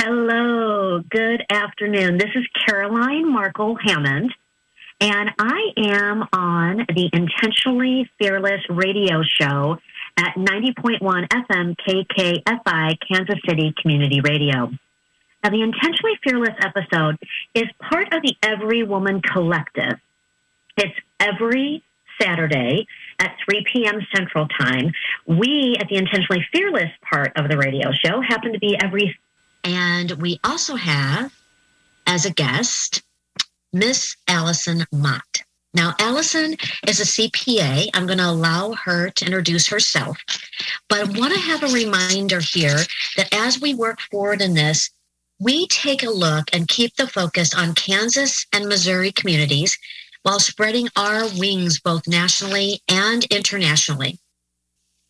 Hello, good afternoon. This is Caroline Markle Hammond, and I am on the Intentionally Fearless radio show at 90.1 FM KKFI Kansas City Community Radio. Now, the Intentionally Fearless episode is part of the Every Woman Collective. It's every Saturday at 3 p.m. Central Time. We at the Intentionally Fearless part of the radio show happen to be every and we also have, as a guest, Miss Allison Mott. Now, Allison is a CPA. I'm going to allow her to introduce herself, but I want to have a reminder here that as we work forward in this, we take a look and keep the focus on Kansas and Missouri communities while spreading our wings both nationally and internationally.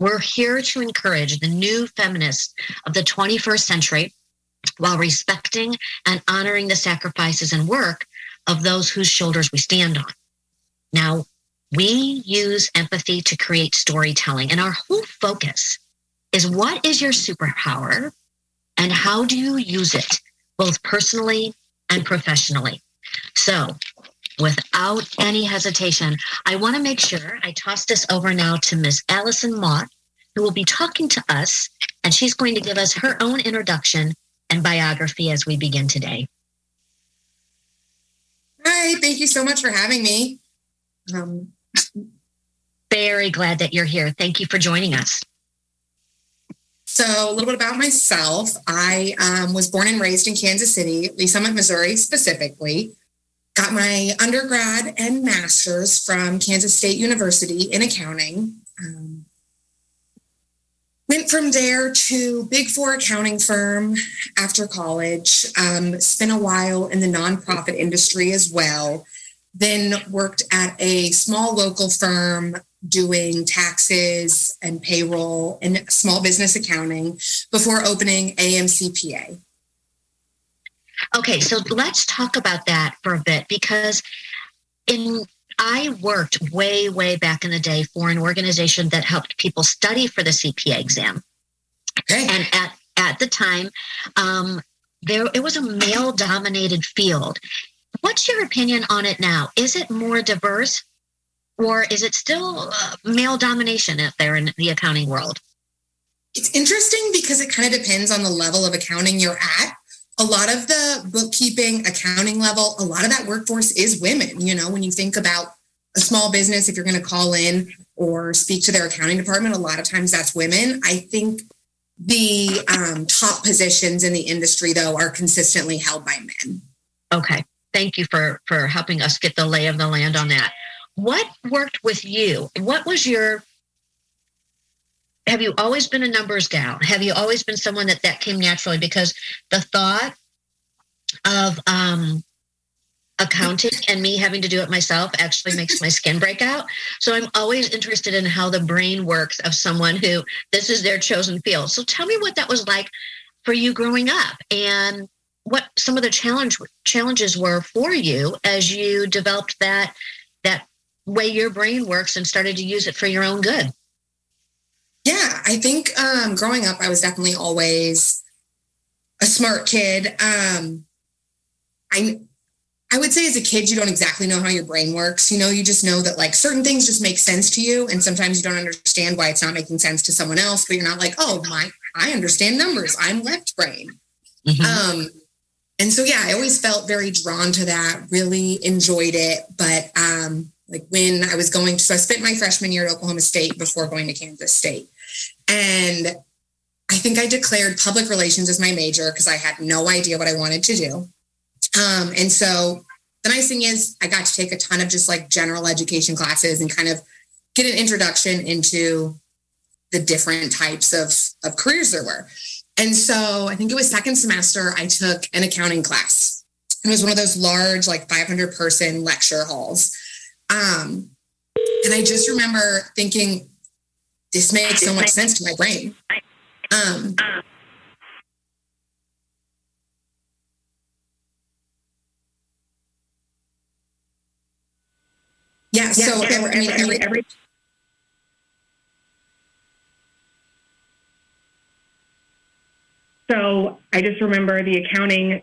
We're here to encourage the new feminists of the 21st century while respecting and honoring the sacrifices and work of those whose shoulders we stand on. Now, we use empathy to create storytelling, and our whole focus is what is your superpower and how do you use it, both personally and professionally? So, without any hesitation, I want to make sure I toss this over now to Ms. Allison Mott, who will be talking to us, and she's going to give us her own introduction and biography as we begin today. Hi, thank you so much for having me. Um, Very glad that you're here. Thank you for joining us. So, a little bit about myself. I um, was born and raised in Kansas City, Lee's Summit, Missouri, specifically. Got my undergrad and master's from Kansas State University in accounting. Um, Went from there to Big Four accounting firm after college. Um, spent a while in the nonprofit industry as well. Then worked at a small local firm doing taxes and payroll and small business accounting before opening AMCPA. Okay, so let's talk about that for a bit because in I worked way, way back in the day for an organization that helped people study for the CPA exam. Okay. And at, at the time, um, there it was a male dominated field. What's your opinion on it now? Is it more diverse or is it still uh, male domination out there in the accounting world? It's interesting because it kind of depends on the level of accounting you're at a lot of the bookkeeping, accounting level, a lot of that workforce is women. You know, when you think about a small business, if you're going to call in or speak to their accounting department, a lot of times that's women. I think the um, top positions in the industry, though, are consistently held by men. Okay. Thank you for for helping us get the lay of the land on that. What worked with you? What was your have you always been a numbers gal? Have you always been someone that that came naturally? Because the thought of um, accounting and me having to do it myself actually makes my skin break out. So I'm always interested in how the brain works of someone who this is their chosen field. So tell me what that was like for you growing up and what some of the challenge challenges were for you as you developed that that way your brain works and started to use it for your own good. Yeah, I think um, growing up, I was definitely always a smart kid. Um, I I would say as a kid, you don't exactly know how your brain works. You know, you just know that like certain things just make sense to you, and sometimes you don't understand why it's not making sense to someone else. But you're not like, oh my, I understand numbers. I'm left brain. Mm-hmm. Um, and so yeah, I always felt very drawn to that. Really enjoyed it, but um, like when I was going to, so I spent my freshman year at Oklahoma State before going to Kansas State. And I think I declared public relations as my major because I had no idea what I wanted to do. Um, and so the nice thing is I got to take a ton of just like general education classes and kind of get an introduction into the different types of, of careers there were. And so I think it was second semester, I took an accounting class. It was one of those large, like 500 person lecture halls. Um, and I just remember thinking, this makes so much sense to my brain. Um, yeah, so yeah, every, I mean, every, every So I just remember the accounting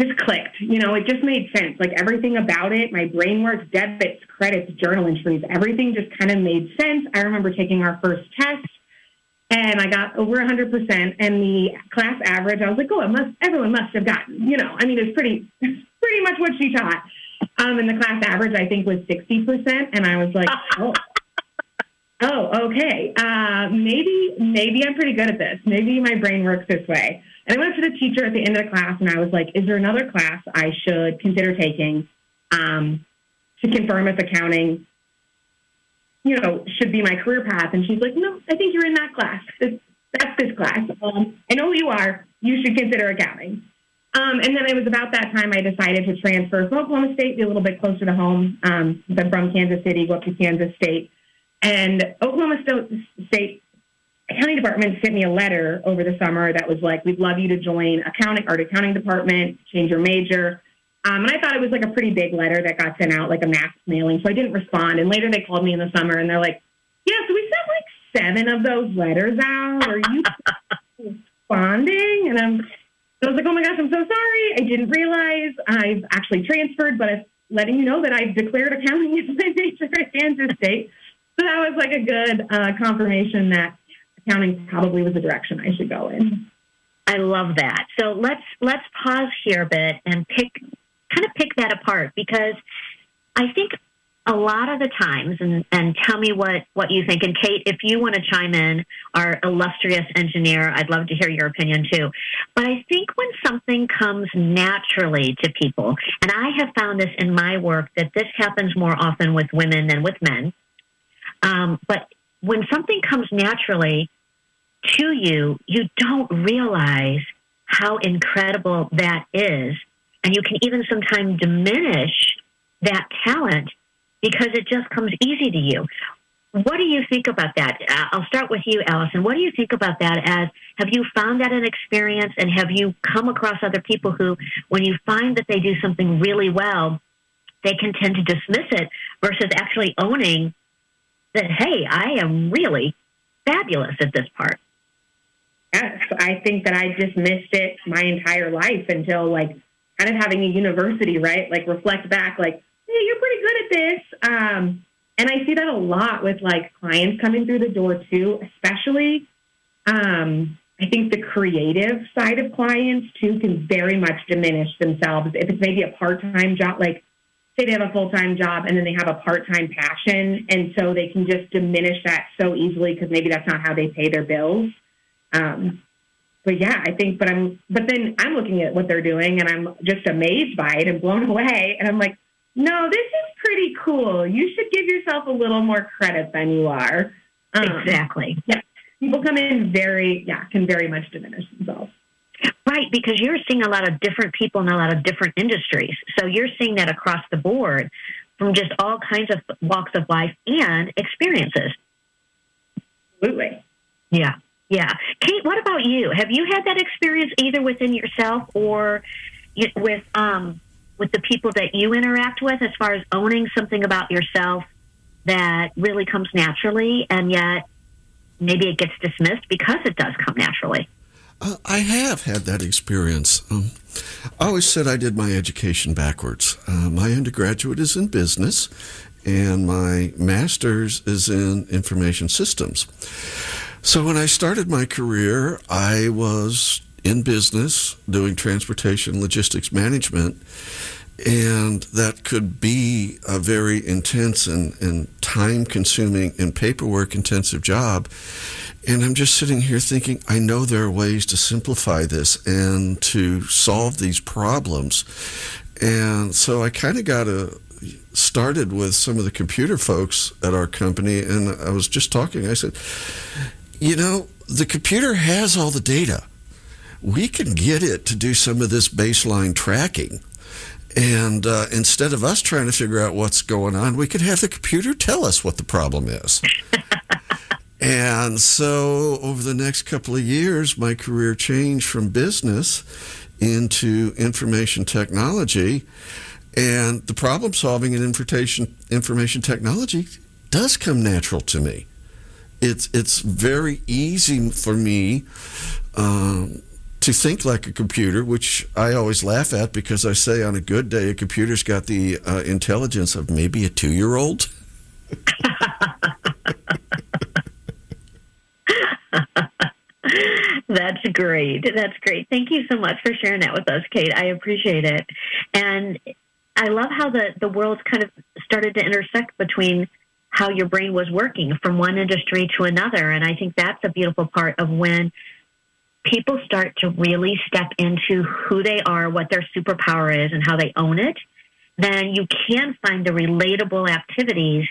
just clicked. You know, it just made sense. Like everything about it, my brain works, debits, credits, journal entries, everything just kind of made sense. I remember taking our first test and I got over 100%. And the class average, I was like, oh, it must, everyone must have gotten, you know, I mean, it's pretty, pretty much what she taught. Um, and the class average, I think, was 60%. And I was like, oh, oh okay. Uh, maybe, maybe I'm pretty good at this. Maybe my brain works this way. And I went up to the teacher at the end of the class and I was like, is there another class I should consider taking um, to confirm if accounting, you know, should be my career path? And she's like, no, I think you're in that class. That's this class. Um, I know you are. You should consider accounting. Um, and then it was about that time I decided to transfer from Oklahoma State, be a little bit closer to home, um, from Kansas City, go up to Kansas State. And Oklahoma State accounting department sent me a letter over the summer that was like, we'd love you to join accounting, art accounting department, change your major. Um, and I thought it was like a pretty big letter that got sent out, like a mass mailing. So I didn't respond. And later they called me in the summer and they're like, yeah, so we sent like seven of those letters out. Are you responding? And I'm, I was like, oh my gosh, I'm so sorry. I didn't realize I've actually transferred, but I'm letting you know that I've declared accounting as my major at Kansas State. So that was like a good uh, confirmation that accounting probably was the direction I should go in. I love that. So let's let's pause here a bit and pick kind of pick that apart because I think a lot of the times and, and tell me what, what you think. And Kate, if you want to chime in, our illustrious engineer, I'd love to hear your opinion too. But I think when something comes naturally to people, and I have found this in my work that this happens more often with women than with men. Um, but when something comes naturally, to you, you don't realize how incredible that is. And you can even sometimes diminish that talent because it just comes easy to you. What do you think about that? I'll start with you, Allison. What do you think about that? As have you found that an experience, and have you come across other people who, when you find that they do something really well, they can tend to dismiss it versus actually owning that, hey, I am really fabulous at this part. Yes, I think that I just missed it my entire life until like kind of having a university, right? Like reflect back, like, hey, you're pretty good at this. Um, and I see that a lot with like clients coming through the door too, especially. Um, I think the creative side of clients too can very much diminish themselves if it's maybe a part time job, like say they have a full time job and then they have a part time passion, and so they can just diminish that so easily because maybe that's not how they pay their bills. Um, but yeah, I think, but I'm, but then I'm looking at what they're doing and I'm just amazed by it and blown away. And I'm like, no, this is pretty cool. You should give yourself a little more credit than you are. Um, exactly. Yeah. People come in very, yeah, can very much diminish themselves. Right, because you're seeing a lot of different people in a lot of different industries. So you're seeing that across the board from just all kinds of walks of life and experiences. Absolutely. Yeah. Yeah. Kate, what about you? Have you had that experience either within yourself or with um, with the people that you interact with as far as owning something about yourself that really comes naturally and yet maybe it gets dismissed because it does come naturally? Uh, I have had that experience. Um, I always said I did my education backwards. Uh, my undergraduate is in business, and my master's is in information systems. So when I started my career, I was in business doing transportation logistics management. And that could be a very intense and, and time consuming and paperwork intensive job. And I'm just sitting here thinking, I know there are ways to simplify this and to solve these problems. And so I kind of got a, started with some of the computer folks at our company. And I was just talking, I said, you know, the computer has all the data. We can get it to do some of this baseline tracking. And uh, instead of us trying to figure out what's going on, we could have the computer tell us what the problem is. and so over the next couple of years, my career changed from business into information technology. And the problem solving in information, information technology does come natural to me. It's it's very easy for me um, to think like a computer, which I always laugh at because I say on a good day a computer's got the uh, intelligence of maybe a two year old. That's great. That's great. Thank you so much for sharing that with us, Kate. I appreciate it. And I love how the, the worlds kind of started to intersect between how your brain was working from one industry to another. And I think that's a beautiful part of when people start to really step into who they are, what their superpower is, and how they own it. Then you can find the relatable activities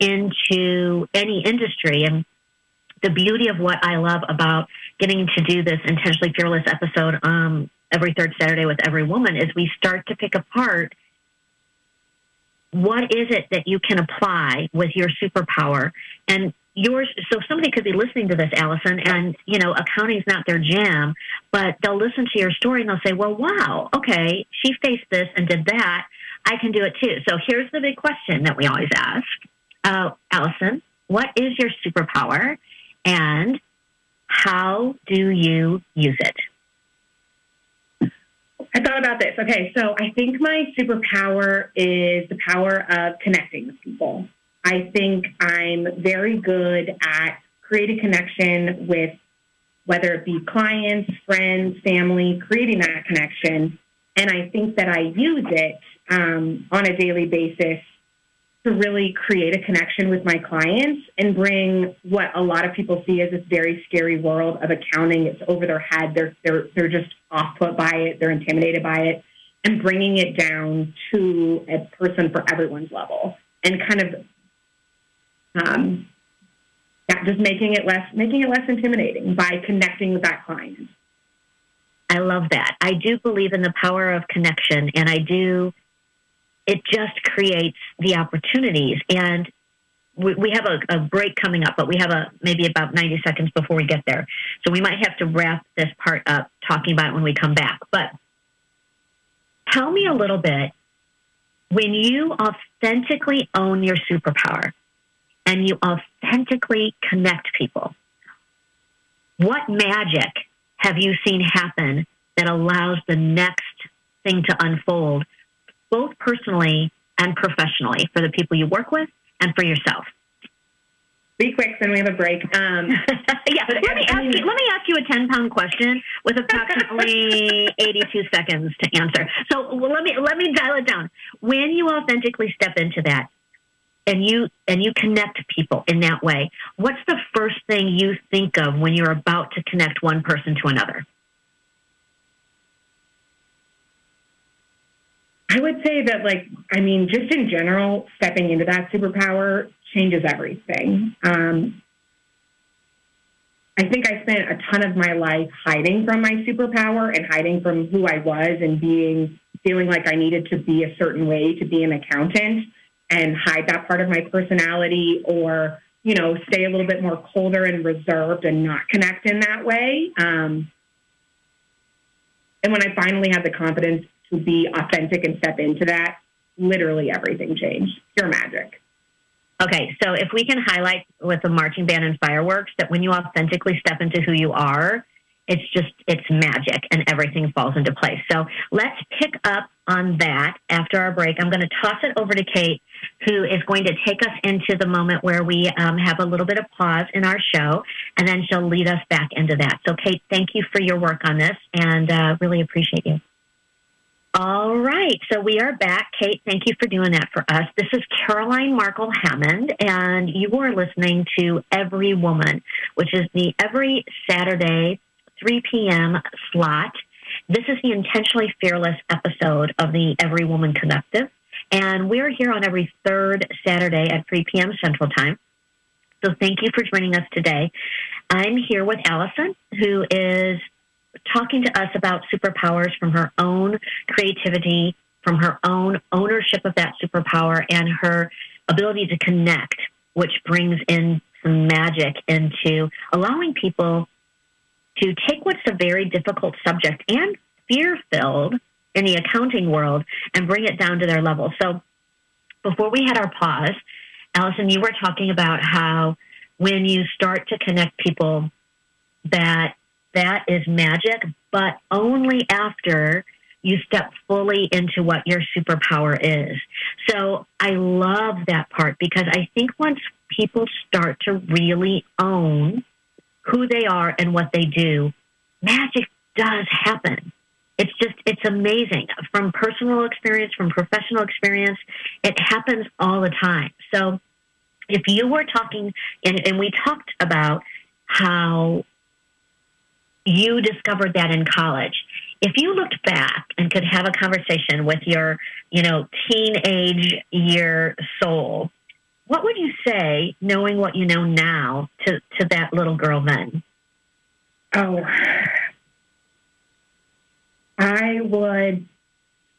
into any industry. And the beauty of what I love about getting to do this intentionally fearless episode um, every third Saturday with every woman is we start to pick apart what is it that you can apply with your superpower? And yours so somebody could be listening to this allison and you know accounting's not their jam but they'll listen to your story and they'll say well wow okay she faced this and did that. I can do it too. So here's the big question that we always ask. Uh, allison what is your superpower and how do you use it I thought about this. Okay, so I think my superpower is the power of connecting with people. I think I'm very good at creating connection with whether it be clients, friends, family, creating that connection. And I think that I use it um, on a daily basis to really create a connection with my clients and bring what a lot of people see as this very scary world of accounting. It's over their head. They're they're they're just off put by it. They're intimidated by it, and bringing it down to a person for everyone's level, and kind of um, just making it less making it less intimidating by connecting with that client. I love that. I do believe in the power of connection, and I do it just creates the opportunities. And we, we have a, a, break coming up, but we have a maybe about 90 seconds before we get there. So we might have to wrap this part up talking about it when we come back. But tell me a little bit when you authentically own your superpower and you authentically connect people, what magic have you seen happen that allows the next thing to unfold both personally and professionally for the people you work with and for yourself? Be quick, then we have a break. Um, yeah, let me ask you. Let me ask you a ten pound question with approximately eighty two seconds to answer. So well, let me let me dial it down. When you authentically step into that, and you and you connect people in that way, what's the first thing you think of when you're about to connect one person to another? I would say that, like, I mean, just in general, stepping into that superpower changes everything. Um, I think I spent a ton of my life hiding from my superpower and hiding from who I was and being feeling like I needed to be a certain way to be an accountant and hide that part of my personality or, you know, stay a little bit more colder and reserved and not connect in that way. Um, and when I finally had the confidence to be authentic and step into that, literally everything changed. Pure magic. Okay, so if we can highlight with the marching band and fireworks that when you authentically step into who you are, it's just it's magic and everything falls into place. So let's pick up on that after our break. I'm going to toss it over to Kate, who is going to take us into the moment where we um, have a little bit of pause in our show, and then she'll lead us back into that. So, Kate, thank you for your work on this, and uh, really appreciate you. All right. So we are back. Kate, thank you for doing that for us. This is Caroline Markle Hammond, and you are listening to Every Woman, which is the every Saturday, 3 p.m. slot. This is the Intentionally Fearless episode of the Every Woman Collective. And we're here on every third Saturday at 3 p.m. Central Time. So thank you for joining us today. I'm here with Allison, who is talking to us about superpowers from her own creativity, from her own ownership of that superpower, and her ability to connect, which brings in some magic into allowing people to take what's a very difficult subject and fear filled in the accounting world and bring it down to their level. So before we had our pause, Allison, you were talking about how when you start to connect people that that is magic, but only after you step fully into what your superpower is. So I love that part because I think once people start to really own who they are and what they do, magic does happen. It's just, it's amazing from personal experience, from professional experience. It happens all the time. So if you were talking, and, and we talked about how you discovered that in college. If you looked back and could have a conversation with your, you know, teenage year soul, what would you say, knowing what you know now, to, to that little girl then? Oh, I would,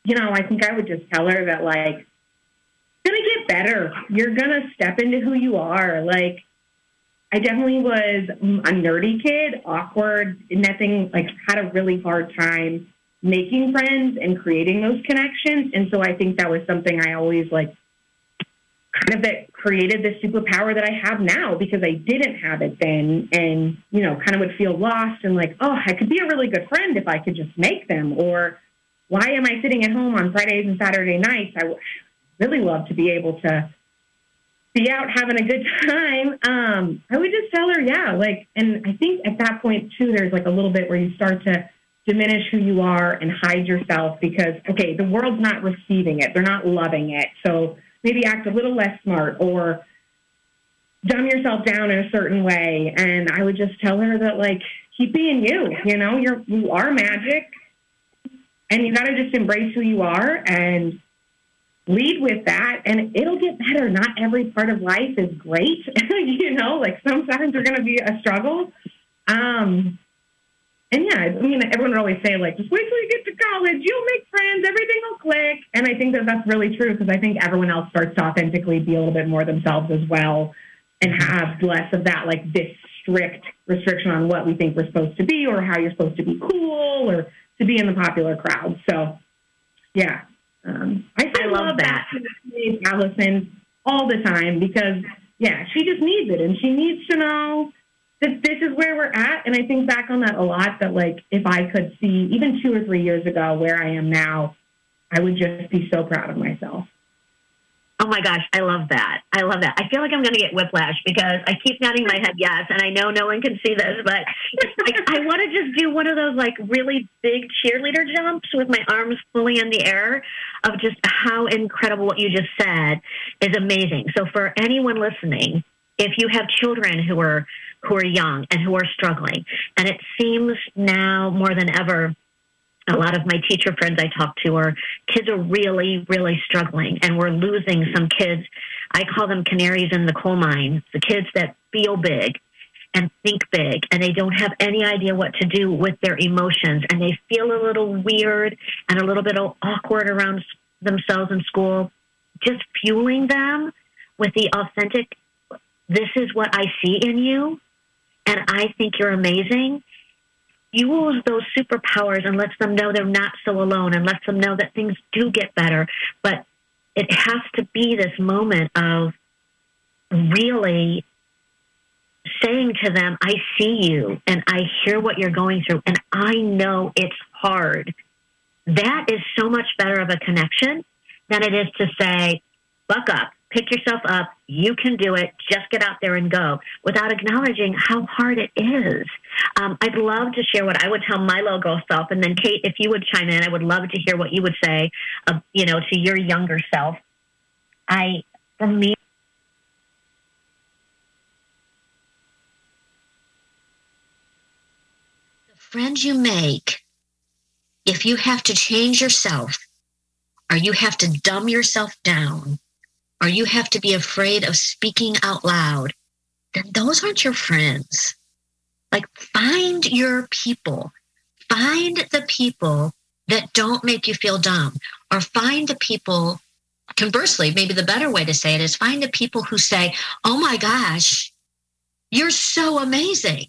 you know, I think I would just tell her that, like, it's to get better. You're to step into who you are. Like, I definitely was a nerdy kid, awkward, nothing, like, had a really hard time making friends and creating those connections. And so I think that was something I always, like, kind of that created the superpower that I have now because I didn't have it then and, you know, kind of would feel lost and like, oh, I could be a really good friend if I could just make them. Or why am I sitting at home on Fridays and Saturday nights? I really love to be able to be out having a good time. Um, I would just tell her, yeah, like, and I think at that point too, there's like a little bit where you start to diminish who you are and hide yourself because, okay, the world's not receiving it. They're not loving it. So, maybe act a little less smart or dumb yourself down in a certain way. And I would just tell her that, like, keep being you. You know, you're you are magic, and you got to just embrace who you are and lead with that, and it'll get better. Not every part of life is great. you know, like sometimes they're going to be a struggle. Um, and yeah, I mean, everyone would always say, like, just wait till you get to college, you'll make friends, everything will click. And I think that that's really true because I think everyone else starts to authentically be a little bit more themselves as well and have less of that, like, this strict restriction on what we think we're supposed to be or how you're supposed to be cool or to be in the popular crowd. So, yeah. Um, I, I love, love that. that Allison all the time because, yeah, she just needs it and she needs to know that this is where we're at. And I think back on that a lot that, like, if I could see even two or three years ago where I am now, I would just be so proud of myself. Oh my gosh, I love that. I love that. I feel like I'm going to get whiplash because I keep nodding my head yes, and I know no one can see this, but I want to just do one of those like really big cheerleader jumps with my arms fully in the air of just how incredible what you just said is amazing. So for anyone listening, if you have children who are who are young and who are struggling. And it seems now more than ever, a lot of my teacher friends I talk to are kids are really, really struggling, and we're losing some kids. I call them canaries in the coal mine, the kids that feel big and think big, and they don't have any idea what to do with their emotions, and they feel a little weird and a little bit awkward around themselves in school. Just fueling them with the authentic, this is what I see in you and I think you're amazing, use those superpowers and lets them know they're not so alone and lets them know that things do get better. But it has to be this moment of really saying to them, I see you and I hear what you're going through and I know it's hard. That is so much better of a connection than it is to say, buck up pick yourself up. You can do it. Just get out there and go without acknowledging how hard it is. Um, I'd love to share what I would tell my little girl self. And then, Kate, if you would chime in, I would love to hear what you would say, uh, you know, to your younger self. I, for me, the friends you make, if you have to change yourself or you have to dumb yourself down, or you have to be afraid of speaking out loud, then those aren't your friends. Like, find your people. Find the people that don't make you feel dumb, or find the people, conversely, maybe the better way to say it is find the people who say, Oh my gosh, you're so amazing.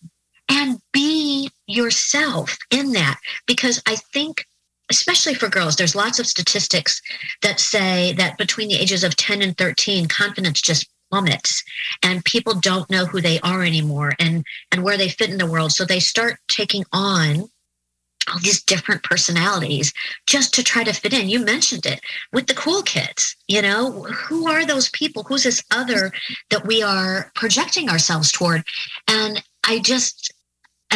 And be yourself in that. Because I think especially for girls, there's lots of statistics that say that between the ages of 10 and 13, confidence just plummets and people don't know who they are anymore and and where they fit in the world. So they start taking on all these different personalities just to try to fit in. You mentioned it with the cool kids you know who are those people? Who's this other that we are projecting ourselves toward? And i just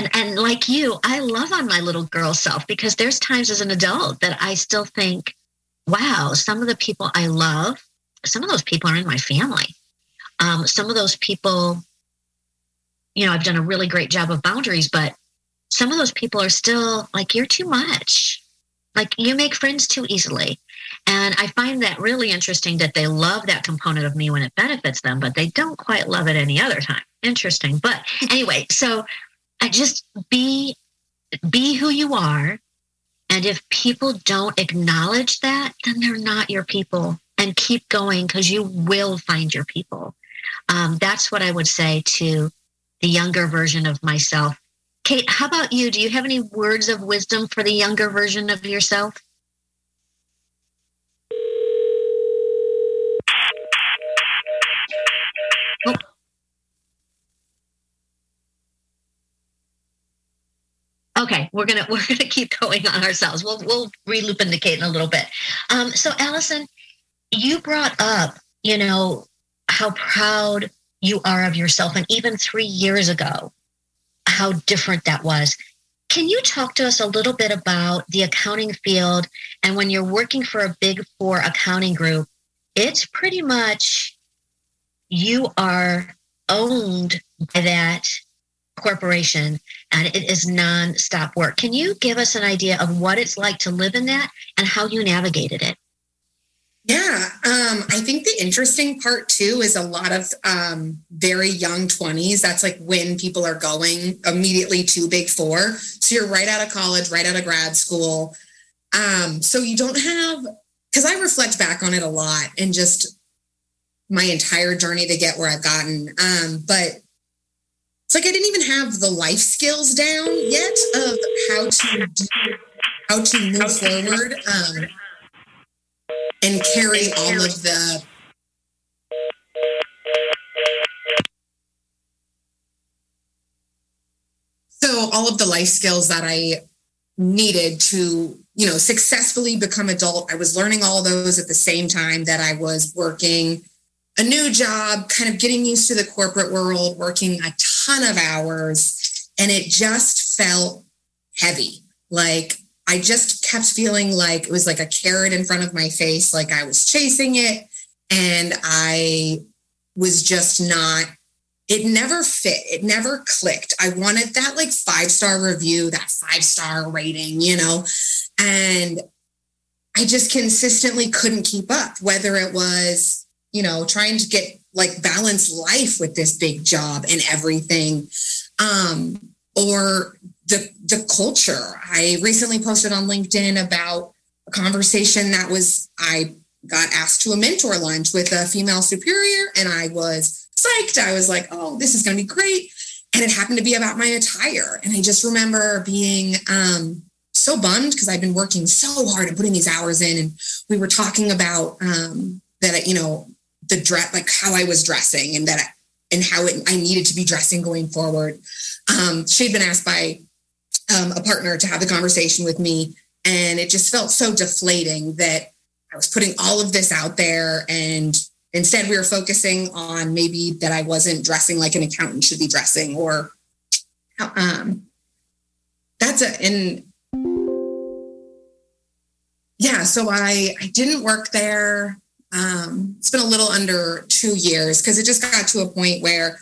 and and like you i love on my little girl self because there's times as an adult that i still think wow some of the people i love some of those people are in my family. Um, some of those people you know i've done a really great job of boundaries but some of those people are still like you're too much. Like you make friends too easily. And i find that really interesting that they love that component of me when it benefits them but they don't quite love it any other time. Interesting. But anyway so Just be be who you are. And if people don't acknowledge that, then they're not your people. And keep going because you will find your people. Um, that's what I would say to the younger version of myself. Kate, how about you? Do you have any words of wisdom for the younger version of yourself? Okay, we're gonna we're gonna keep going on ourselves. We'll we'll reloop into Kate in a little bit. Um, so Allison, you brought up, you know, how proud you are of yourself, and even three years ago, how different that was. Can you talk to us a little bit about the accounting field and when you're working for a big four accounting group? It's pretty much you are owned by that corporation and it is non-stop work. Can you give us an idea of what it's like to live in that and how you navigated it? Yeah, um, I think the interesting part too is a lot of um, very young 20s. That's like when people are going immediately to Big Four. So you're right out of college, right out of grad school. Um, so you don't have, because I reflect back on it a lot and just my entire journey to get where I've gotten. Um, but it's like I didn't even have the life skills down yet of how to do, how to move forward um, and carry all of the so all of the life skills that I needed to you know successfully become adult. I was learning all those at the same time that i was working a new job kind of getting used to the corporate world working a ton of hours and it just felt heavy. Like I just kept feeling like it was like a carrot in front of my face, like I was chasing it and I was just not it never fit. It never clicked. I wanted that like five star review, that five star rating, you know, and I just consistently couldn't keep up, whether it was, you know, trying to get like balance life with this big job and everything. Um or the the culture. I recently posted on linkedin about a conversation that was i got asked to a mentor lunch with a female superior and i was psyched. I was like oh this is going to be great. And it happened to be about my attire. And i just remember being um so bummed because I've been working so hard and putting these hours in. And we were talking about um, that, you know, the dress, like how I was dressing and that, I, and how it, I needed to be dressing going forward. Um, she'd been asked by um, a partner to have the conversation with me, and it just felt so deflating that I was putting all of this out there, and instead we were focusing on maybe that I wasn't dressing like an accountant should be dressing, or um, that's a and yeah. So I I didn't work there um, it's been a little under two years because it just got to a point where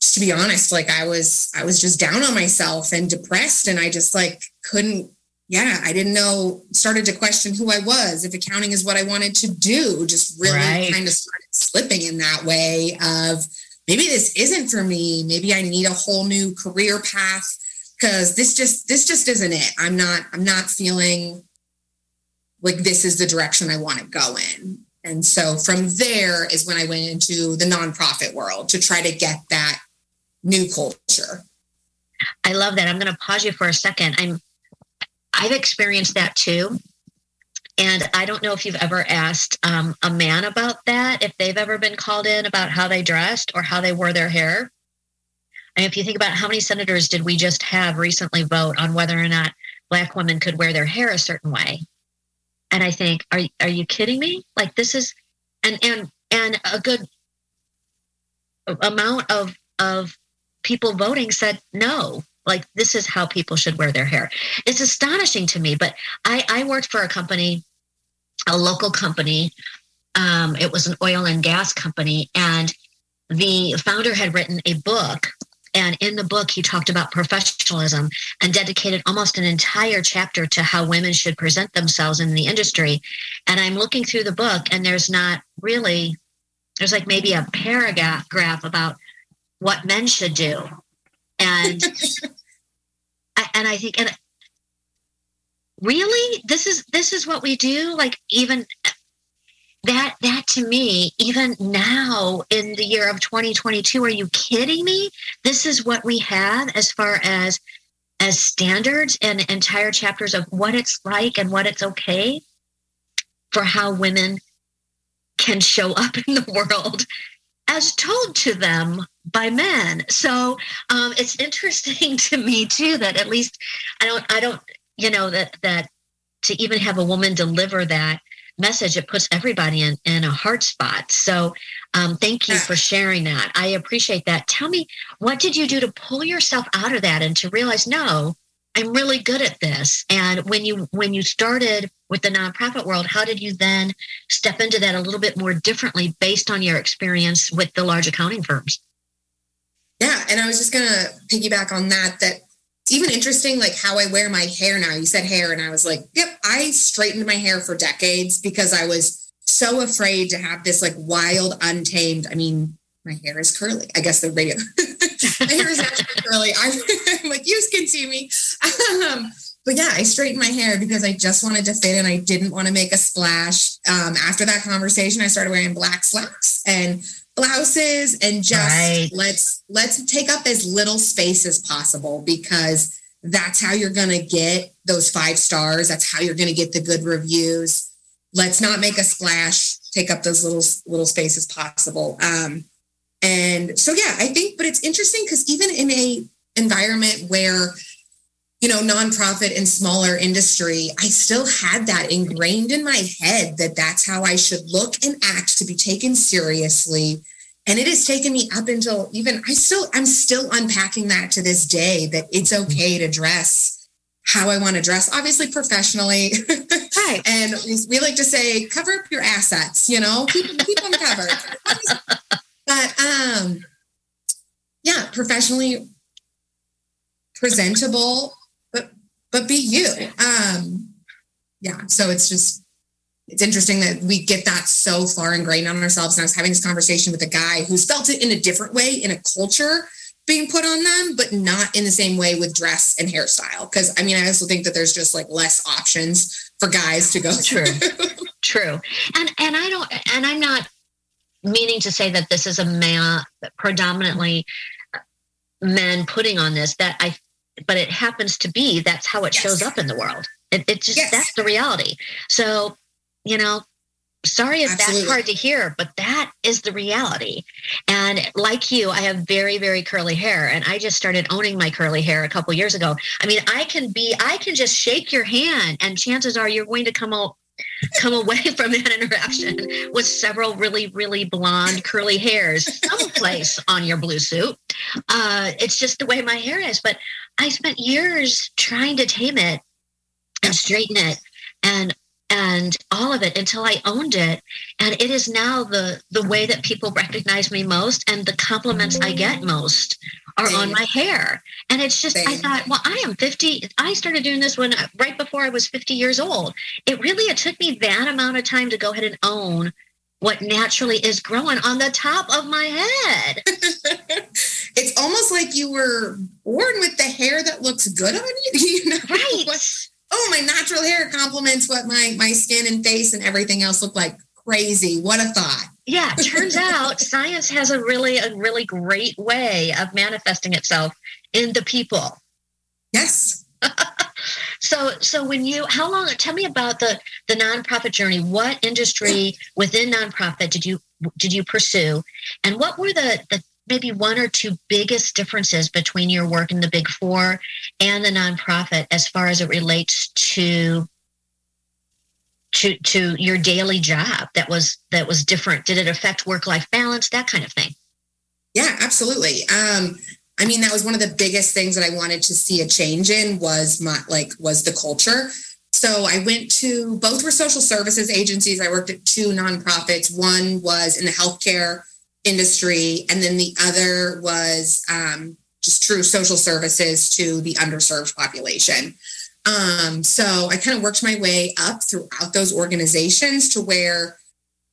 just to be honest like i was i was just down on myself and depressed and i just like couldn't yeah i didn't know started to question who i was if accounting is what i wanted to do just really right. kind of started slipping in that way of maybe this isn't for me maybe i need a whole new career path because this just this just isn't it i'm not i'm not feeling like this is the direction I want to go in. And so from there is when I went into the nonprofit world to try to get that new culture. I love that. I'm going to pause you for a second. I'm I've experienced that too. And I don't know if you've ever asked um, a man about that, if they've ever been called in about how they dressed or how they wore their hair. And if you think about how many senators did we just have recently vote on whether or not Black women could wear their hair a certain way, and I think, are are you kidding me? Like this is, and and and a good amount of of people voting said no. Like this is how people should wear their hair. It's astonishing to me. But I I worked for a company, a local company. Um, it was an oil and gas company, and the founder had written a book and in the book, he talked about professionalism and dedicated almost an entire chapter to how women should present themselves in the industry. And I'm looking through the book, and there's not really, there's like maybe a paragraph about what men should do. And and I think, and really, this is this is what we do. Like even that that to me even now in the year of 2022 are you kidding me? This is what we have as far as as standards and entire chapters of what it's like and what it's okay for how women can show up in the world as told to them by men. So um, it's interesting to me too that at least i don't i don't you know that that to even have a woman deliver that message, it puts everybody in, in a hard spot. So um, thank you for sharing that. I appreciate that. Tell me, what did you do to pull yourself out of that and to realize, no, I'm really good at this. And when you when you started with the nonprofit world, how did you then step into that a little bit more differently based on your experience with the large accounting firms? Yeah, and I was just gonna piggyback on that. That it's even interesting, like how I wear my hair now. You said hair, and I was like, yep, I straightened my hair for decades because I was so afraid to have this like wild, untamed. I mean, my hair is curly. I guess the radio, my hair is naturally curly. I'm, I'm, like, you can see me. Um, but yeah, I straightened my hair because I just wanted to fit and I didn't want to make a splash. Um, after that conversation, I started wearing black slacks and blouses and just right. let's let's take up as little space as possible because that's how you're going to get those five stars. That's how you're going to get the good reviews. Let's not make a splash. Take up those little little space as possible. Um and so yeah i think but it's interesting because even in a environment where you know nonprofit and smaller industry i still had that ingrained in my head that that's how i should look and act to be taken seriously and it has taken me up until even i still i'm still unpacking that to this day that it's mm-hmm. okay to dress how i want to dress obviously professionally right. and we like to say cover up your assets you know keep, keep them covered but um yeah professionally presentable but be you um yeah so it's just it's interesting that we get that so far ingrained on ourselves. And I was having this conversation with a guy who's felt it in a different way in a culture being put on them, but not in the same way with dress and hairstyle. Because I mean, I also think that there's just like less options for guys to go True. True. And and I don't and I'm not meaning to say that this is a man predominantly men putting on this that I but it happens to be that's how it yes. shows up in the world. It, it just yes. that's the reality. So you know, sorry if Absolutely. that's hard to hear, but that is the reality. And like you, I have very, very curly hair, and I just started owning my curly hair a couple years ago. I mean, I can be, I can just shake your hand, and chances are you're going to come out. Come away from that interaction with several really, really blonde curly hairs someplace on your blue suit. Uh, it's just the way my hair is. But I spent years trying to tame it and straighten it. And and all of it until I owned it. And it is now the the way that people recognize me most and the compliments I get most are Same. on my hair. And it's just Same. I thought, well, I am 50. I started doing this when right before I was 50 years old. It really it took me that amount of time to go ahead and own what naturally is growing on the top of my head. it's almost like you were born with the hair that looks good on you. you know? Right oh, my natural hair complements what my my skin and face and everything else look like. Crazy. What a thought. Yeah, turns out science has a really a really great way of manifesting itself in the people. Yes. So, so when you, how long? Tell me about the the nonprofit journey. What industry within nonprofit did you did you pursue, and what were the the maybe one or two biggest differences between your work in the Big Four and the nonprofit as far as it relates to to to your daily job that was that was different? Did it affect work life balance? That kind of thing. Yeah, absolutely. Um, I mean, that was one of the biggest things that I wanted to see a change in was my like was the culture. So I went to both were social services agencies. I worked at two nonprofits. One was in the healthcare industry, and then the other was um, just true social services to the underserved population. Um, so I kind of worked my way up throughout those organizations to where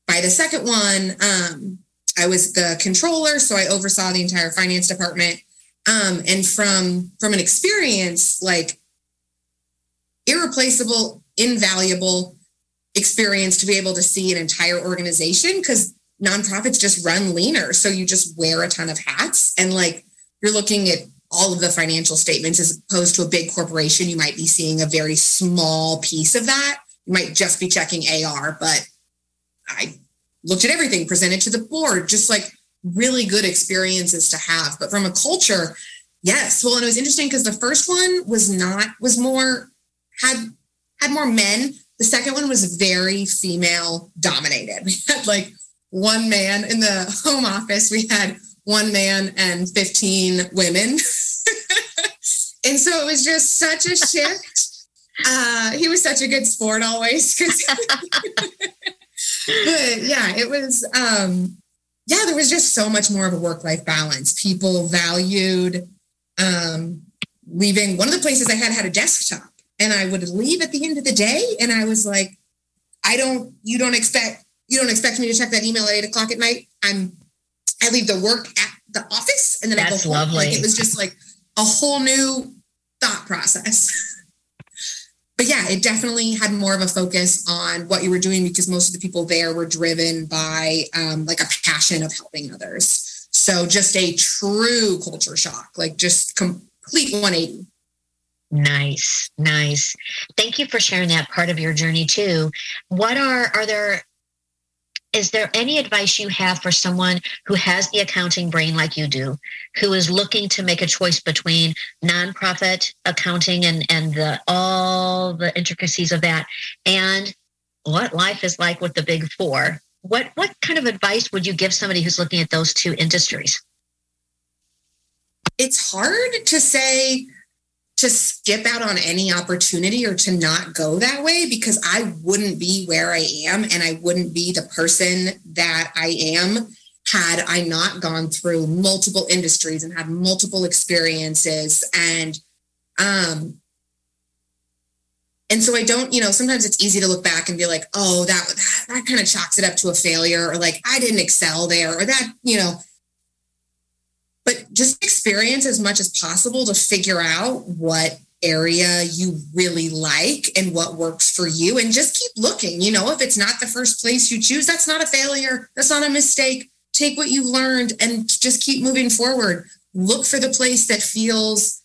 by the second one, um, I was the controller, so I oversaw the entire finance department. Um, and from from an experience, like irreplaceable, invaluable experience to be able to see an entire organization because nonprofits just run leaner. So you just wear a ton of hats and like you're looking at all of the financial statements as opposed to a big corporation. You might be seeing a very small piece of that. You might just be checking AR, but I looked at everything presented to the board, just like really good experiences to have. But from a culture, yes. Well, and it was interesting because the first one was not, was more, had had more men. The second one was very female dominated. We had like one man in the home office. We had one man and 15 women. and so it was just such a shift. Uh, he was such a good sport always. but yeah, it was, um, yeah, there was just so much more of a work life balance. People valued um, leaving. One of the places I had had a desktop, and I would leave at the end of the day, and I was like, I don't, you don't expect, you don't expect me to check that email at eight o'clock at night. I'm I leave the work at the office and then That's I go home. lovely. Like it was just like a whole new thought process. but yeah, it definitely had more of a focus on what you were doing because most of the people there were driven by um, like a passion of helping others. So just a true culture shock, like just complete 180. Nice, nice. Thank you for sharing that part of your journey too. What are are there is there any advice you have for someone who has the accounting brain like you do, who is looking to make a choice between nonprofit accounting and and the all the intricacies of that and what life is like with the big four? What what kind of advice would you give somebody who's looking at those two industries? It's hard to say to skip out on any opportunity or to not go that way because I wouldn't be where I am and I wouldn't be the person that I am had I not gone through multiple industries and had multiple experiences. And um and so I don't, you know, sometimes it's easy to look back and be like, oh, that that, that kind of chalks it up to a failure or like I didn't excel there or that, you know, but just experience as much as possible to figure out what area you really like and what works for you. And just keep looking you know if it's not the first place you choose that's not a failure. That's not a mistake. Take what you've learned and just keep moving forward. Look for the place that feels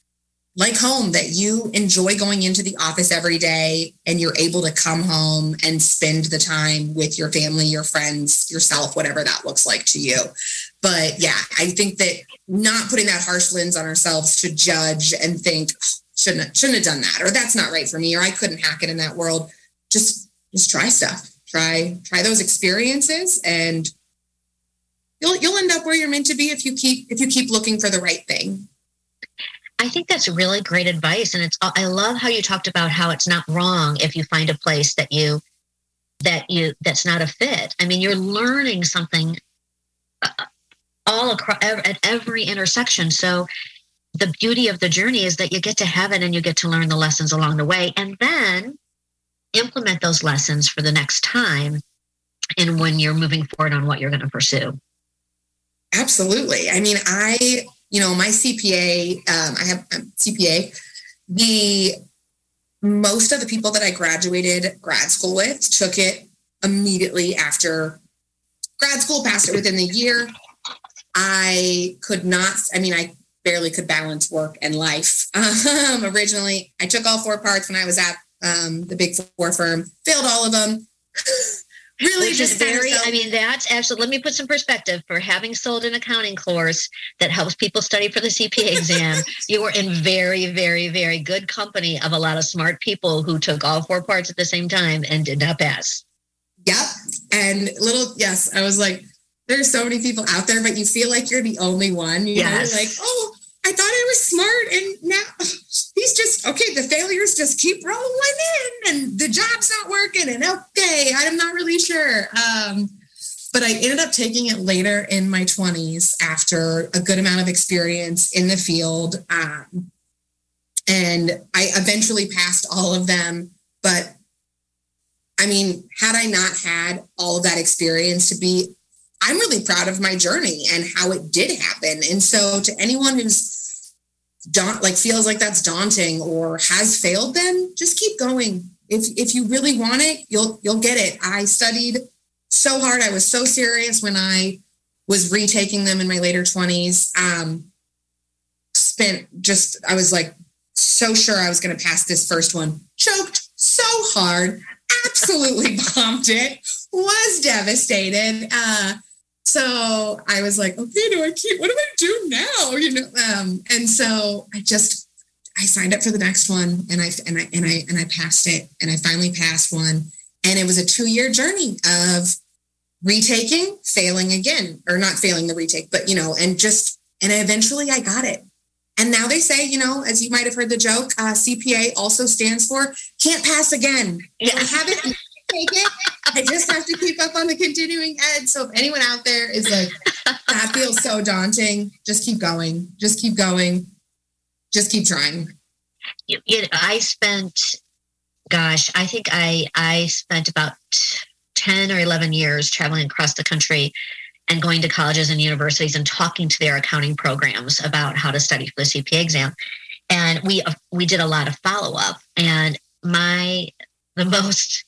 like home that you enjoy going into the office every day and you're able to come home and spend the time with your family your friends yourself whatever that looks like to you but yeah i think that not putting that harsh lens on ourselves to judge and think shouldn't shouldn't have done that or that's not right for me or I couldn't hack it in that world. Just just try stuff. Try try those experiences and you'll you'll end up where you're meant to be if you keep if you keep looking for the right thing. I think that's really great advice and it's I love how you talked about how it's not wrong if you find a place that you that you that's not a fit. I mean, you're learning something uh, all across at every intersection. So the beauty of the journey is that you get to have it and you get to learn the lessons along the way and then implement those lessons for the next time and when you're moving forward on what you're going to pursue. Absolutely. I mean, I, you know, my CPA, um, I have um, CPA, the most of the people that I graduated grad school with took it immediately after grad school, passed it within the year. I could not, I mean, I barely could balance work and life. Um, originally, I took all four parts when I was at um, the big four firm, failed all of them. really Which just very, I mean, that's actually, let me put some perspective for having sold an accounting course that helps people study for the CPA exam. you were in very, very, very good company of a lot of smart people who took all four parts at the same time and did not pass. Yep. And little, yes, I was like, there's so many people out there, but you feel like you're the only one. You know, Yes. you're like, oh, I thought I was smart. And now he's just, okay, the failures just keep rolling in and the job's not working. And okay, I'm not really sure. Um, but I ended up taking it later in my 20s after a good amount of experience in the field. Um, and I eventually passed all of them. But I mean, had I not had all of that experience to be, I'm really proud of my journey and how it did happen. And so to anyone who's daunt like feels like that's daunting or has failed them, just keep going. If if you really want it, you'll you'll get it. I studied so hard. I was so serious when I was retaking them in my later 20s. Um spent just I was like so sure I was going to pass this first one. Choked so hard absolutely bombed it, was devastated. Uh, so I was like, okay, do I keep, what do I do now? You know, um, and so I just, I signed up for the next one and I, and I, and I, and I passed it and I finally passed one. And it was a two year journey of retaking, failing again, or not failing the retake, but you know, and just, and eventually I got it. And now they say, you know, as you might have heard the joke, uh, CPA also stands for can't pass again. Yeah. I haven't take it. I just have to keep up on the continuing ed. So if anyone out there is like, that feels so daunting, just keep going. Just keep going. Just keep trying. You, you, I spent, gosh, I think I I spent about ten or eleven years traveling across the country and going to colleges and universities and talking to their accounting programs about how to study for the CPA exam. And we uh, we did a lot of follow up. And my the most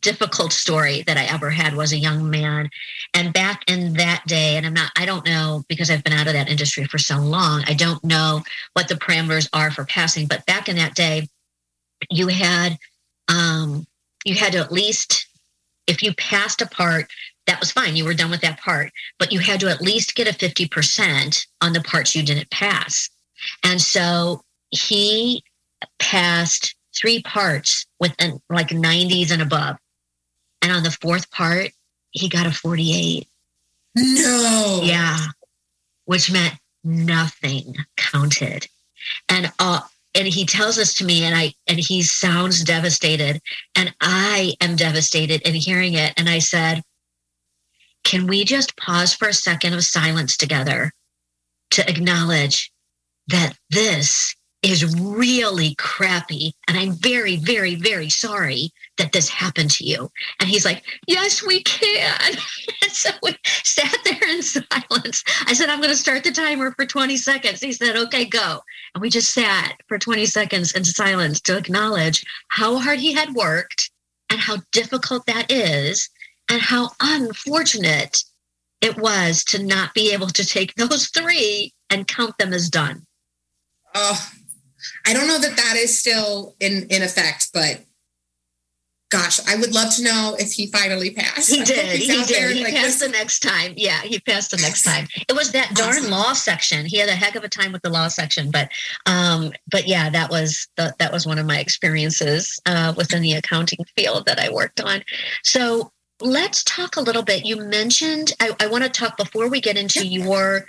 difficult story that I ever had was a young man. And back in that day, and I'm not, I don't know because I've been out of that industry for so long, I don't know what the parameters are for passing. But back in that day, you had um, you had to at least if you passed a part that was fine you were done with that part but you had to at least get a 50% on the parts you didn't pass and so he passed three parts with an, like 90s and above and on the fourth part he got a 48 No. yeah. Which meant nothing counted. And uh and he tells this to me and i and he sounds devastated. And i am devastated in hearing it. And i said can we just pause for a second of silence together to acknowledge that this is really crappy. And i'm very very very sorry that this happened to you. And he's like yes we can. And so we sat there in silence. I said i'm going to start the timer for 20 seconds. He said okay go. And we just sat for 20 seconds in silence to acknowledge how hard he had worked and how difficult that is and how unfortunate it was to not be able to take those three and count them as done. Oh, I don't know that that is still in, in effect, but gosh, I would love to know if he finally passed. He did. He did. He like, passed the next time. Yeah, he passed the next time. It was that darn Awesome. law section. He had a heck of a time with the law section, but um, but yeah, that was the, that was one of my experiences uh, within the accounting field that I worked on. So let's talk a little bit. You mentioned I, I want to talk before we get into your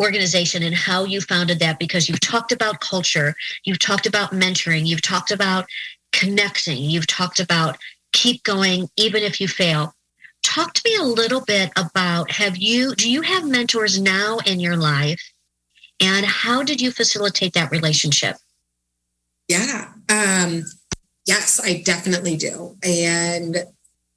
organization and how you founded that because you've talked about culture, you've talked about mentoring, you've talked about connecting, you've talked about keep going even if you fail talk to me a little bit about have you do you have mentors now in your life and how did you facilitate that relationship Yeah. Um, yes, I definitely do. And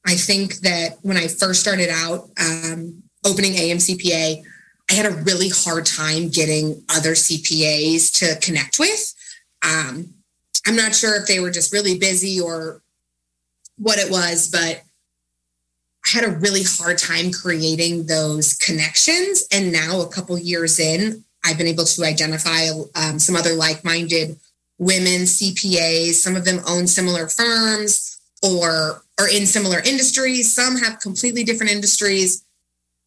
I think that when I first started out um, opening AMCPA, I had a really hard time getting other CPAs to connect with. Um, I'm not sure if they were just really busy or what it was, but I had a really hard time creating those connections. And now, a couple years in, I've been able to identify um, some other like minded women CPAs. Some of them own similar firms or are in similar industries. Some have completely different industries,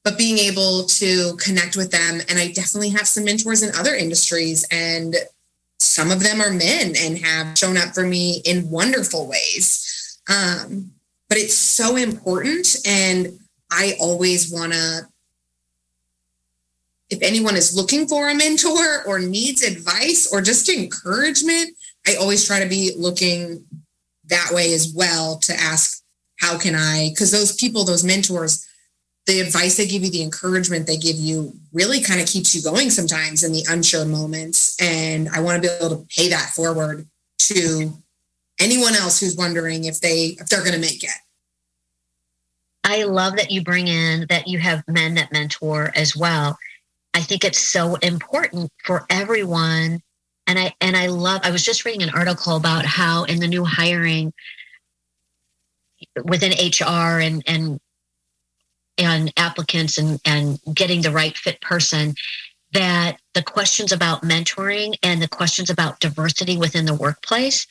but being able to connect with them. And I definitely have some mentors in other industries, and some of them are men and have shown up for me in wonderful ways. Um, but it's so important. And I always want to if anyone is looking for a mentor or needs advice or just encouragement, I always try to be looking that way as well to ask, how can I? Because those people, those mentors, the advice they give you, the encouragement they give you really kind of keeps you going sometimes in the unsure moments. And I want to be able to pay that forward to anyone else who's wondering if they if they're going to make it. I love that you bring in that you have men that mentor as well. I think it's so important for everyone. And I and I love I was just reading an article about how in the new hiring within HR and and and applicants and and getting the right fit person that the questions about mentoring and the questions about diversity within the workplace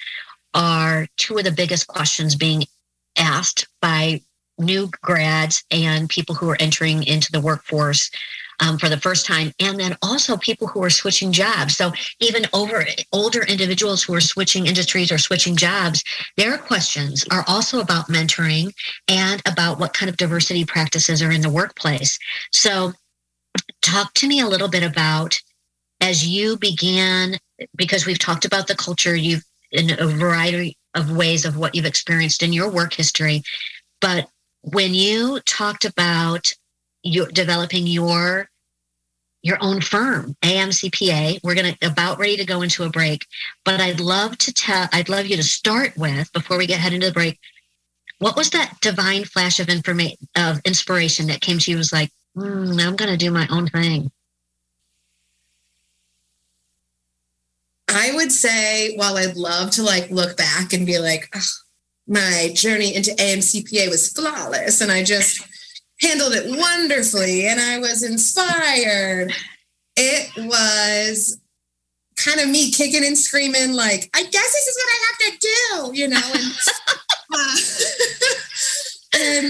are two of the biggest questions being asked by new grads and people who are entering into the workforce um, for the first time, and then also people who are switching jobs. So even over older individuals who are switching industries or switching jobs, their questions are also about mentoring and about what kind of diversity practices are in the workplace. So talk to me a little bit about as you began, because we've talked about the culture, you've in a variety of ways of what you've experienced in your work history, but when you talked about your developing your your own firm, AMCPA. We're going to about ready to go into a break, but I'd love to tell, I'd love you to start with before we get head into the break. What was that divine flash of information of inspiration that came to you? Was like, mm, I'm going to do my own thing. I would say, while I'd love to like look back and be like, my journey into AMCPA was flawless, and I just handled it wonderfully and I was inspired. It was kind of me kicking and screaming, like, I guess this is what I have to do, you know, and, uh,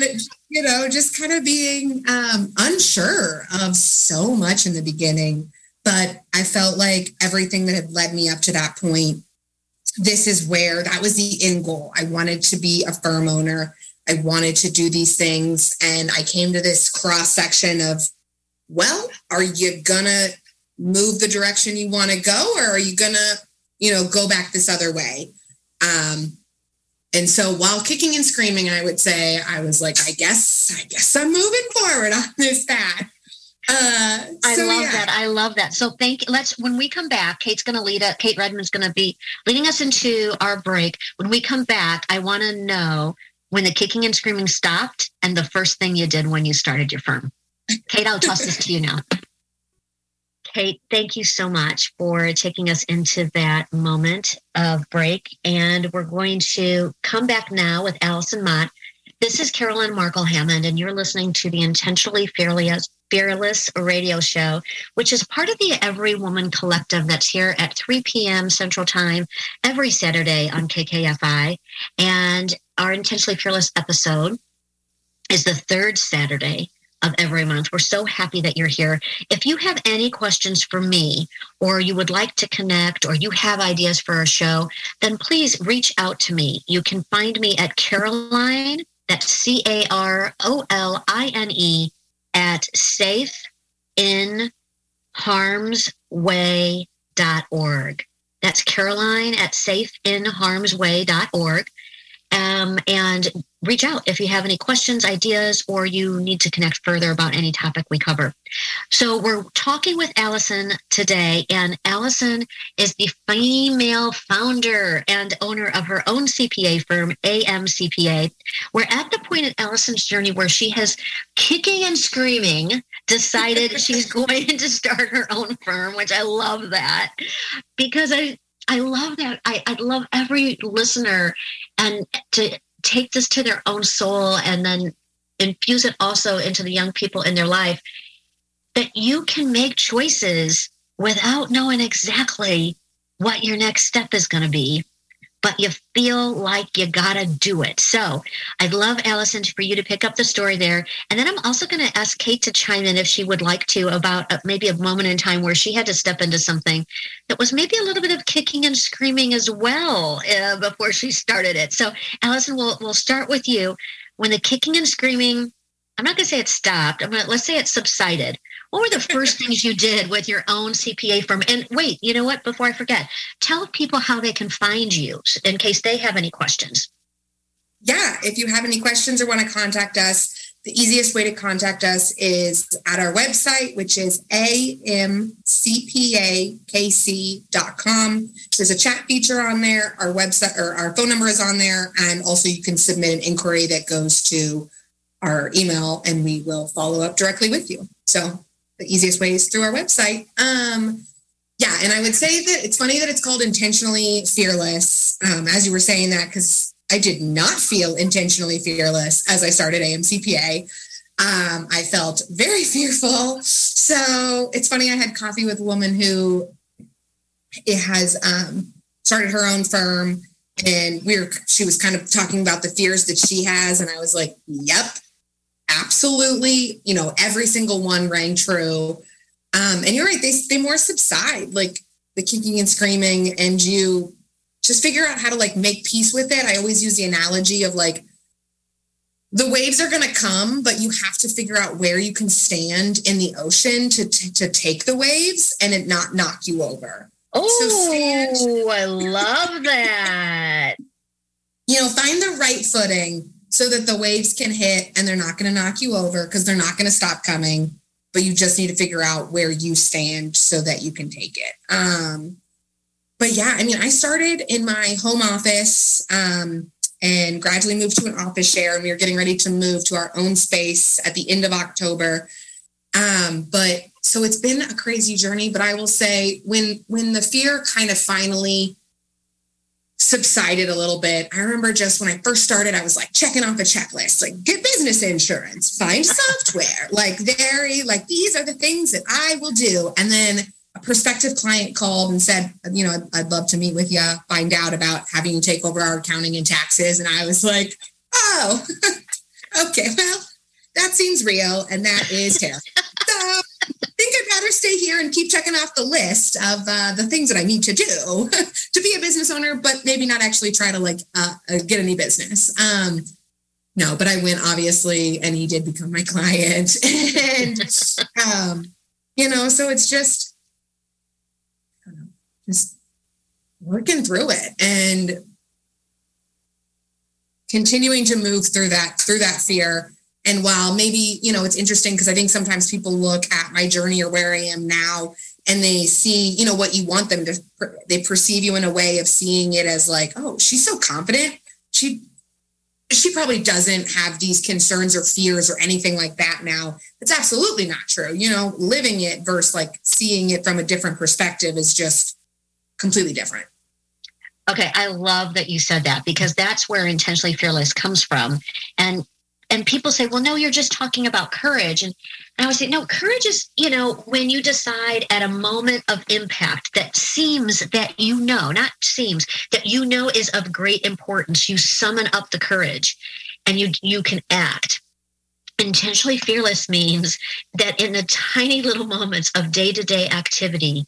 and you know, just kind of being um, unsure of so much in the beginning. But I felt like everything that had led me up to that point, this is where that was the end goal. I wanted to be a firm owner. I wanted to do these things. And I came to this cross section of, well, are you gonna move the direction you want to go, or are you gonna, you know, go back this other way? Um, and so while kicking and screaming, I would say I was like, I guess, I guess I'm moving forward on this path. Uh, I love yeah. that. I love that. So thank. Let's when we come back, Kate's going to lead it. Kate Redmond's going to be leading us into our break. When we come back, I want to know when the kicking and screaming stopped and the first thing you did when you started your firm. Kate, I'll toss this to you now. Kate, thank you so much for taking us into that moment of break. And we're going to come back now with Allison Mott. This is Carolyn Markle Hammond, and you're listening to the Intentionally Fearless, Fearless radio show, which is part of the Every Woman Collective that's here at 3 p.m. Central Time every Saturday on KKFI. And our Intentionally Fearless episode is the third Saturday of every month. We're so happy that you're here. If you have any questions for me, or you would like to connect, or you have ideas for a show, then please reach out to me. You can find me at Caroline, that's C A R O L I N E, at safeinharmsway.org. That's Caroline at safeinharmsway.org. Um, and reach out if you have any questions, ideas, or you need to connect further about any topic we cover. So, we're talking with Allison today, and Allison is the female founder and owner of her own CPA firm, AMCPA. We're at the point in Allison's journey where she has kicking and screaming decided she's going to start her own firm, which I love that because I I love that. I, I love every listener and to take this to their own soul and then infuse it also into the young people in their life that you can make choices without knowing exactly what your next step is going to be but you feel like you gotta do it. So I'd love Allison for you to pick up the story there. And then I'm also to ask Kate to chime in if she would like to about uh, maybe a moment in time where she had to step into something that was maybe a little bit of kicking and screaming as well uh, before she started it. So Allison, we'll, we'll start with you. When the kicking and screaming, I'm not to say it stopped. I'm to, let's say it subsided. What were the first things you did with your own CPA firm? And wait, you know what? Before I forget, tell people how they can find you in case they have any questions. Yeah, if you have any questions or want to contact us, the easiest way to contact us is at our website, which is amcpakc.com. There's a chat feature on there. Our website or our phone number is on there. And also you can submit an inquiry that goes to our email and we will follow up directly with you. So the easiest way is through our website. Um, yeah, and I would say that it's funny that it's called intentionally fearless. Um, as you were saying that, because I did not feel intentionally fearless as I started AMCPA. Um, I felt very fearful. So it's funny. I had coffee with a woman who it has um, started her own firm, and we were. She was kind of talking about the fears that she has, and I was like, "Yep, absolutely, you know, every single one rang true. Um, and you're right, they, they more subside, like the kicking and screaming, and you just figure out how to like make peace with it. I always use the analogy of like the waves are going to come, but you have to figure out where you can stand in the ocean to, to, to take the waves and it not knock you over. Oh, so I love that. you know, find the right footing so that the waves can hit and they're not going to knock you over because they're not going to stop coming. But you just need to figure out where you stand so that you can take it. Um, but yeah, I mean, I started in my home office um, and gradually moved to an office share, and we were getting ready to move to our own space at the end of October. Um, but so it's been a crazy journey. But I will say, when when the fear kind of finally subsided a little bit. I remember just when I first started, I was like checking off a checklist, like get business insurance, find software, like very like these are the things that I will do. And then a prospective client called and said, you know, I'd, I'd love to meet with you, find out about having you take over our accounting and taxes. And I was like, oh, okay, well, that seems real and that is terrible. So think I'd rather stay here and keep checking off the list of uh, the things that I need to do to be a business owner, but maybe not actually try to like uh, uh, get any business. Um, no, but I went obviously, and he did become my client, and um, you know, so it's just, know, just working through it and continuing to move through that through that fear and while maybe, you know, it's interesting because I think sometimes people look at my journey or where I am now and they see, you know, what you want them to, they perceive you in a way of seeing it as like, oh, she's so confident. She, she probably doesn't have these concerns or fears or anything like that now. It's absolutely not true. You know, living it versus like seeing it from a different perspective is just completely different. Okay, I love that you said that because that's where intentionally fearless comes from. And and people say, well, no, you're just talking about courage. And, I would say, no, courage is, you know, when you decide at a moment of impact that seems that you know, not seems, that you know is of great importance, you summon up the courage and you you can act. Intentionally fearless means that in the tiny little moments of day-to-day activity,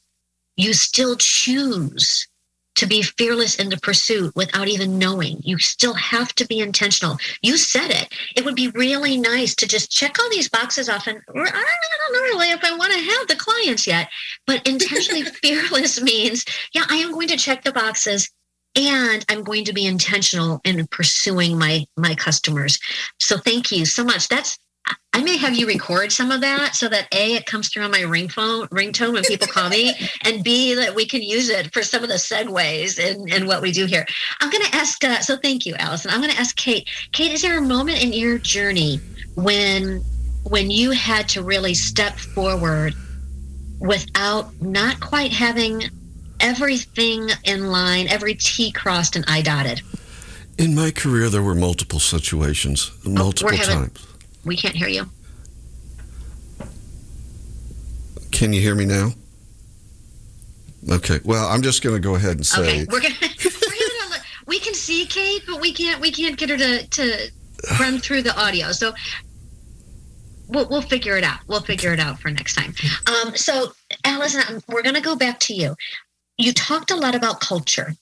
you still choose to be fearless in the pursuit without even knowing. You still have to be intentional. You said it. It would be really nice to just check all these boxes off and I don't know really if I want to have the clients yet. But intentionally fearless means, yeah, I am going to check the boxes and I'm going to be intentional in pursuing my my customers. So thank you so much. That's I may have you record some of that so that A, it comes through on my ring phone, ringtone when people call me, and B, that we can use it for some of the segues in, in what we do here. I'm going to ask, uh, so thank you, Allison. I'm going to ask Kate. Kate, is there a moment in your journey when when you had to really step forward without not quite having everything in line, every T crossed and I dotted? In my career, there were multiple situations, multiple oh, having, times we can't hear you. Can you hear me now? Okay. Well, I'm just going to go ahead and say. Okay, we're gonna, we're gonna we can see Kate, but we can't we can't get her to to run through the audio. So we'll we'll figure it out. We'll figure it out for next time. Um, so Allison, we're going to go back to you. You talked a lot about culture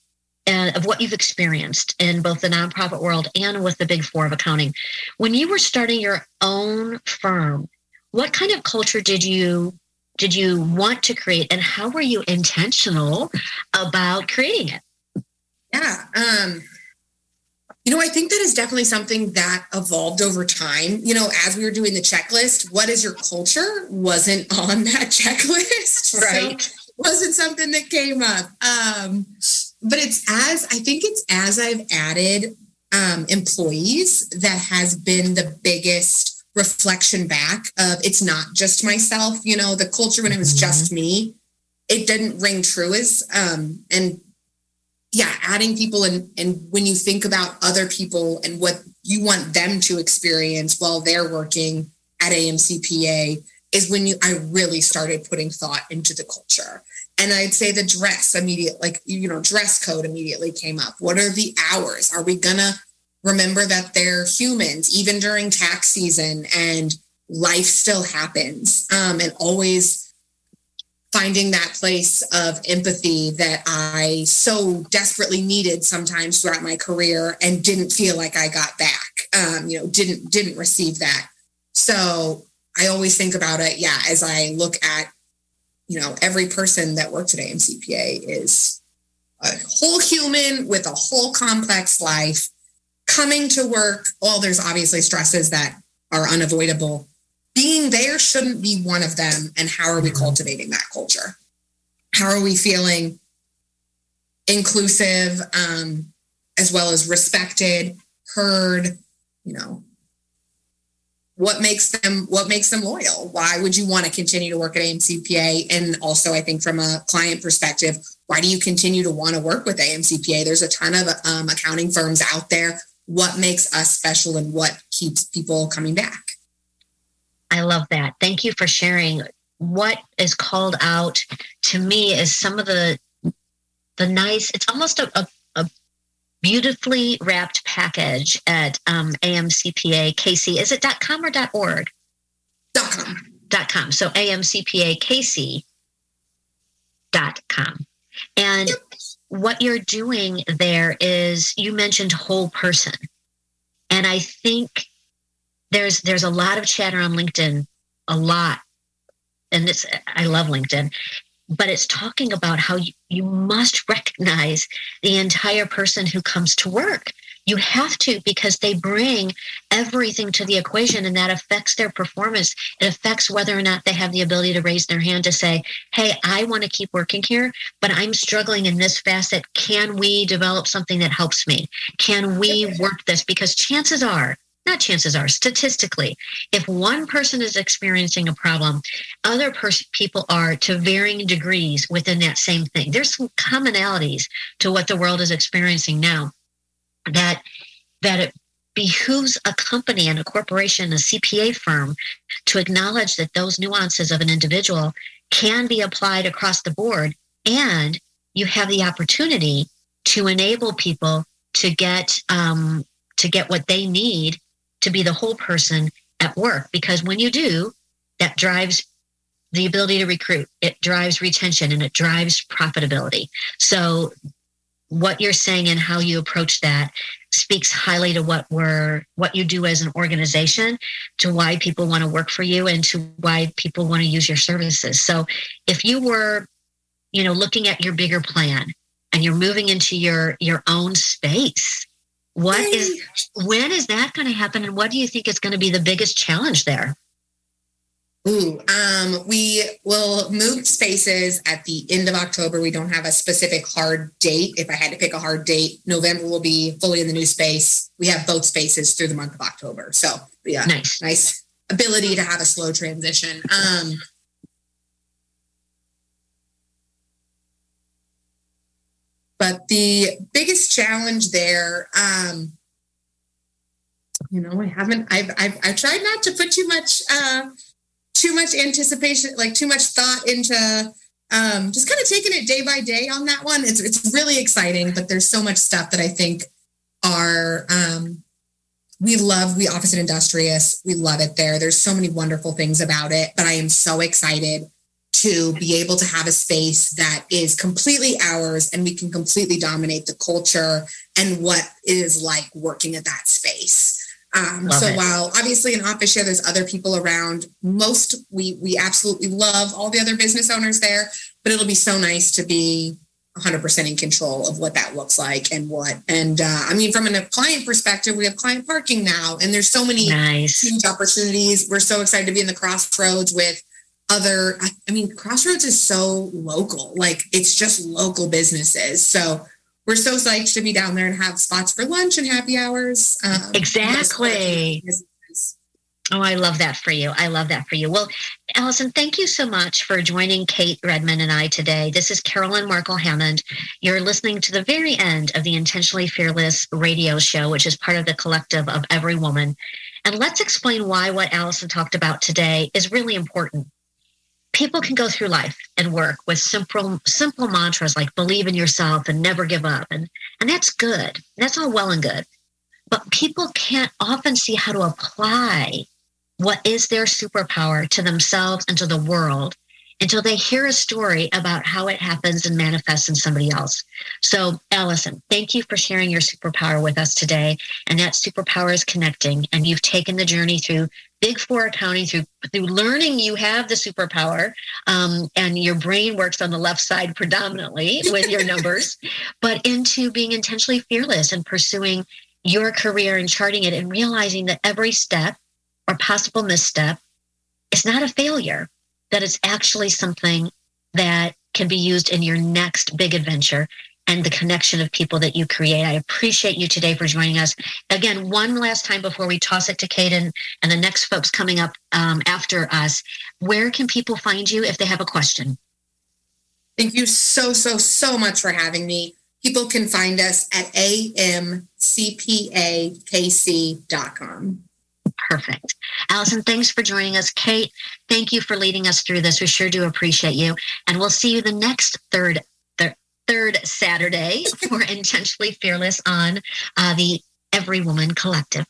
and of what you've experienced in both the nonprofit world and with the big four of accounting. When you were starting your own firm, what kind of culture did you did you want to create and how were you intentional about creating it? Yeah. Um, you know, I think that is definitely something that evolved over time. You know, as we were doing the checklist, what is your culture wasn't on that checklist. Right. So wasn't something that came up. Um, but it's as I think it's as I've added um, employees that has been the biggest reflection back of it's not just myself. You know, the culture when it was just mm-hmm. me, it didn't ring true as um, and yeah, adding people and and when you think about other people and what you want them to experience while they're working at AMCPA is when you I really started putting thought into the culture. And I'd say the dress immediate, like you know, dress code immediately came up. What are the hours? Are we gonna remember that they're humans, even during tax season, and life still happens. Um, and always finding that place of empathy that I so desperately needed sometimes throughout my career and didn't feel like I got back. Um, you know, didn't didn't receive that. So I always think about it, yeah, as I look at, you know, every person that works at AMCPA is a whole human with a whole complex life coming to work, well, there's obviously stresses that are unavoidable. Being there shouldn't be one of them. And how are we mm-hmm. cultivating that culture? How are we feeling inclusive, um, as well as respected, heard? You know, what makes them what makes them loyal? Why would you want to continue to work at AMCPA? And also, I think from a client perspective, why do you continue to want to work with AMCPA? There's a ton of um, accounting firms out there what makes us special and what keeps people coming back. I love that. Thank you for sharing. What is called out to me is some of the the nice. It's almost a, a, a beautifully wrapped package at um, AMCPA KC. Is it .com or .org? Dot .com. Dot .com. So AMCPA .com. And yep what you're doing there is you mentioned whole person. And I think there's there's a lot of chatter on LinkedIn, a lot. And it's I love LinkedIn, but it's talking about how you, you must recognize the entire person who comes to work. You have to because they bring everything to the equation and that affects their performance. It affects whether or not they have the ability to raise their hand to say, Hey, I want to keep working here, but I'm struggling in this facet. Can we develop something that helps me? Can we work this? Because chances are, not chances are, statistically, if one person is experiencing a problem, other pers- people are to varying degrees within that same thing. There's some commonalities to what the world is experiencing now that that it behooves a company and a corporation, a CPA firm, to acknowledge that those nuances of an individual can be applied across the board, and you have the opportunity to enable people to get um, to get what they need to be the whole person at work. Because when you do, that drives the ability to recruit, it drives retention, and it drives profitability. So what you're saying and how you approach that speaks highly to what we're what you do as an organization to why people want to work for you and to why people want to use your services so if you were you know looking at your bigger plan and you're moving into your your own space what is when is that going to happen and what do you think is going to be the biggest challenge there Ooh, um, we will move spaces at the end of October. We don't have a specific hard date. If I had to pick a hard date, November will be fully in the new space. We have both spaces through the month of October. So yeah, nice, nice ability to have a slow transition. Um, but the biggest challenge there, um, you know, I haven't, I've, I've, I've tried not to put too much, uh, too much anticipation, like too much thought into um, just kind of taking it day by day on that one. It's it's really exciting, but there's so much stuff that I think are um, we love. We office at Industrious. We love it there. There's so many wonderful things about it, but I am so excited to be able to have a space that is completely ours and we can completely dominate the culture and what it is like working at that space. Um, so it. while obviously in office share there's other people around, most we we absolutely love all the other business owners there, but it'll be so nice to be 100% in control of what that looks like and what and uh, i mean from a client perspective we have client parking now and there's so many nice. huge opportunities we're so excited to be in the crossroads with other i mean crossroads is so local like it's just local businesses so we're so psyched to be down there and have spots for lunch and happy hours um, exactly Oh, I love that for you. I love that for you. Well, Allison, thank you so much for joining Kate Redmond and I today. This is Carolyn Markle Hammond. You're listening to the very end of the Intentionally Fearless radio show, which is part of the collective of Every Woman. And let's explain why what Allison talked about today is really important people can go through life and work with simple simple mantras like believe in yourself and never give up and and that's good that's all well and good but people can't often see how to apply what is their superpower to themselves and to the world until they hear a story about how it happens and manifests in somebody else. So, Allison, thank you for sharing your superpower with us today. And that superpower is connecting. And you've taken the journey through Big Four accounting, through through learning you have the superpower, um, and your brain works on the left side predominantly with your numbers, but into being intentionally fearless and pursuing your career and charting it and realizing that every step or possible misstep is not a failure that it's actually something that can be used in your next big adventure and the connection of people that you create. I appreciate you today for joining us. Again, one last time before we toss it to Caden and the next folks coming up um, after us, where can people find you if they have a question? Thank you so, so, so much for having me. People can find us at amcpakc.com. Perfect. Allison, thanks for joining us. Kate, thank you for leading us through this. We sure do appreciate you. And we'll see you the next third third, third Saturday for Intentionally Fearless on uh, the Every Woman Collective.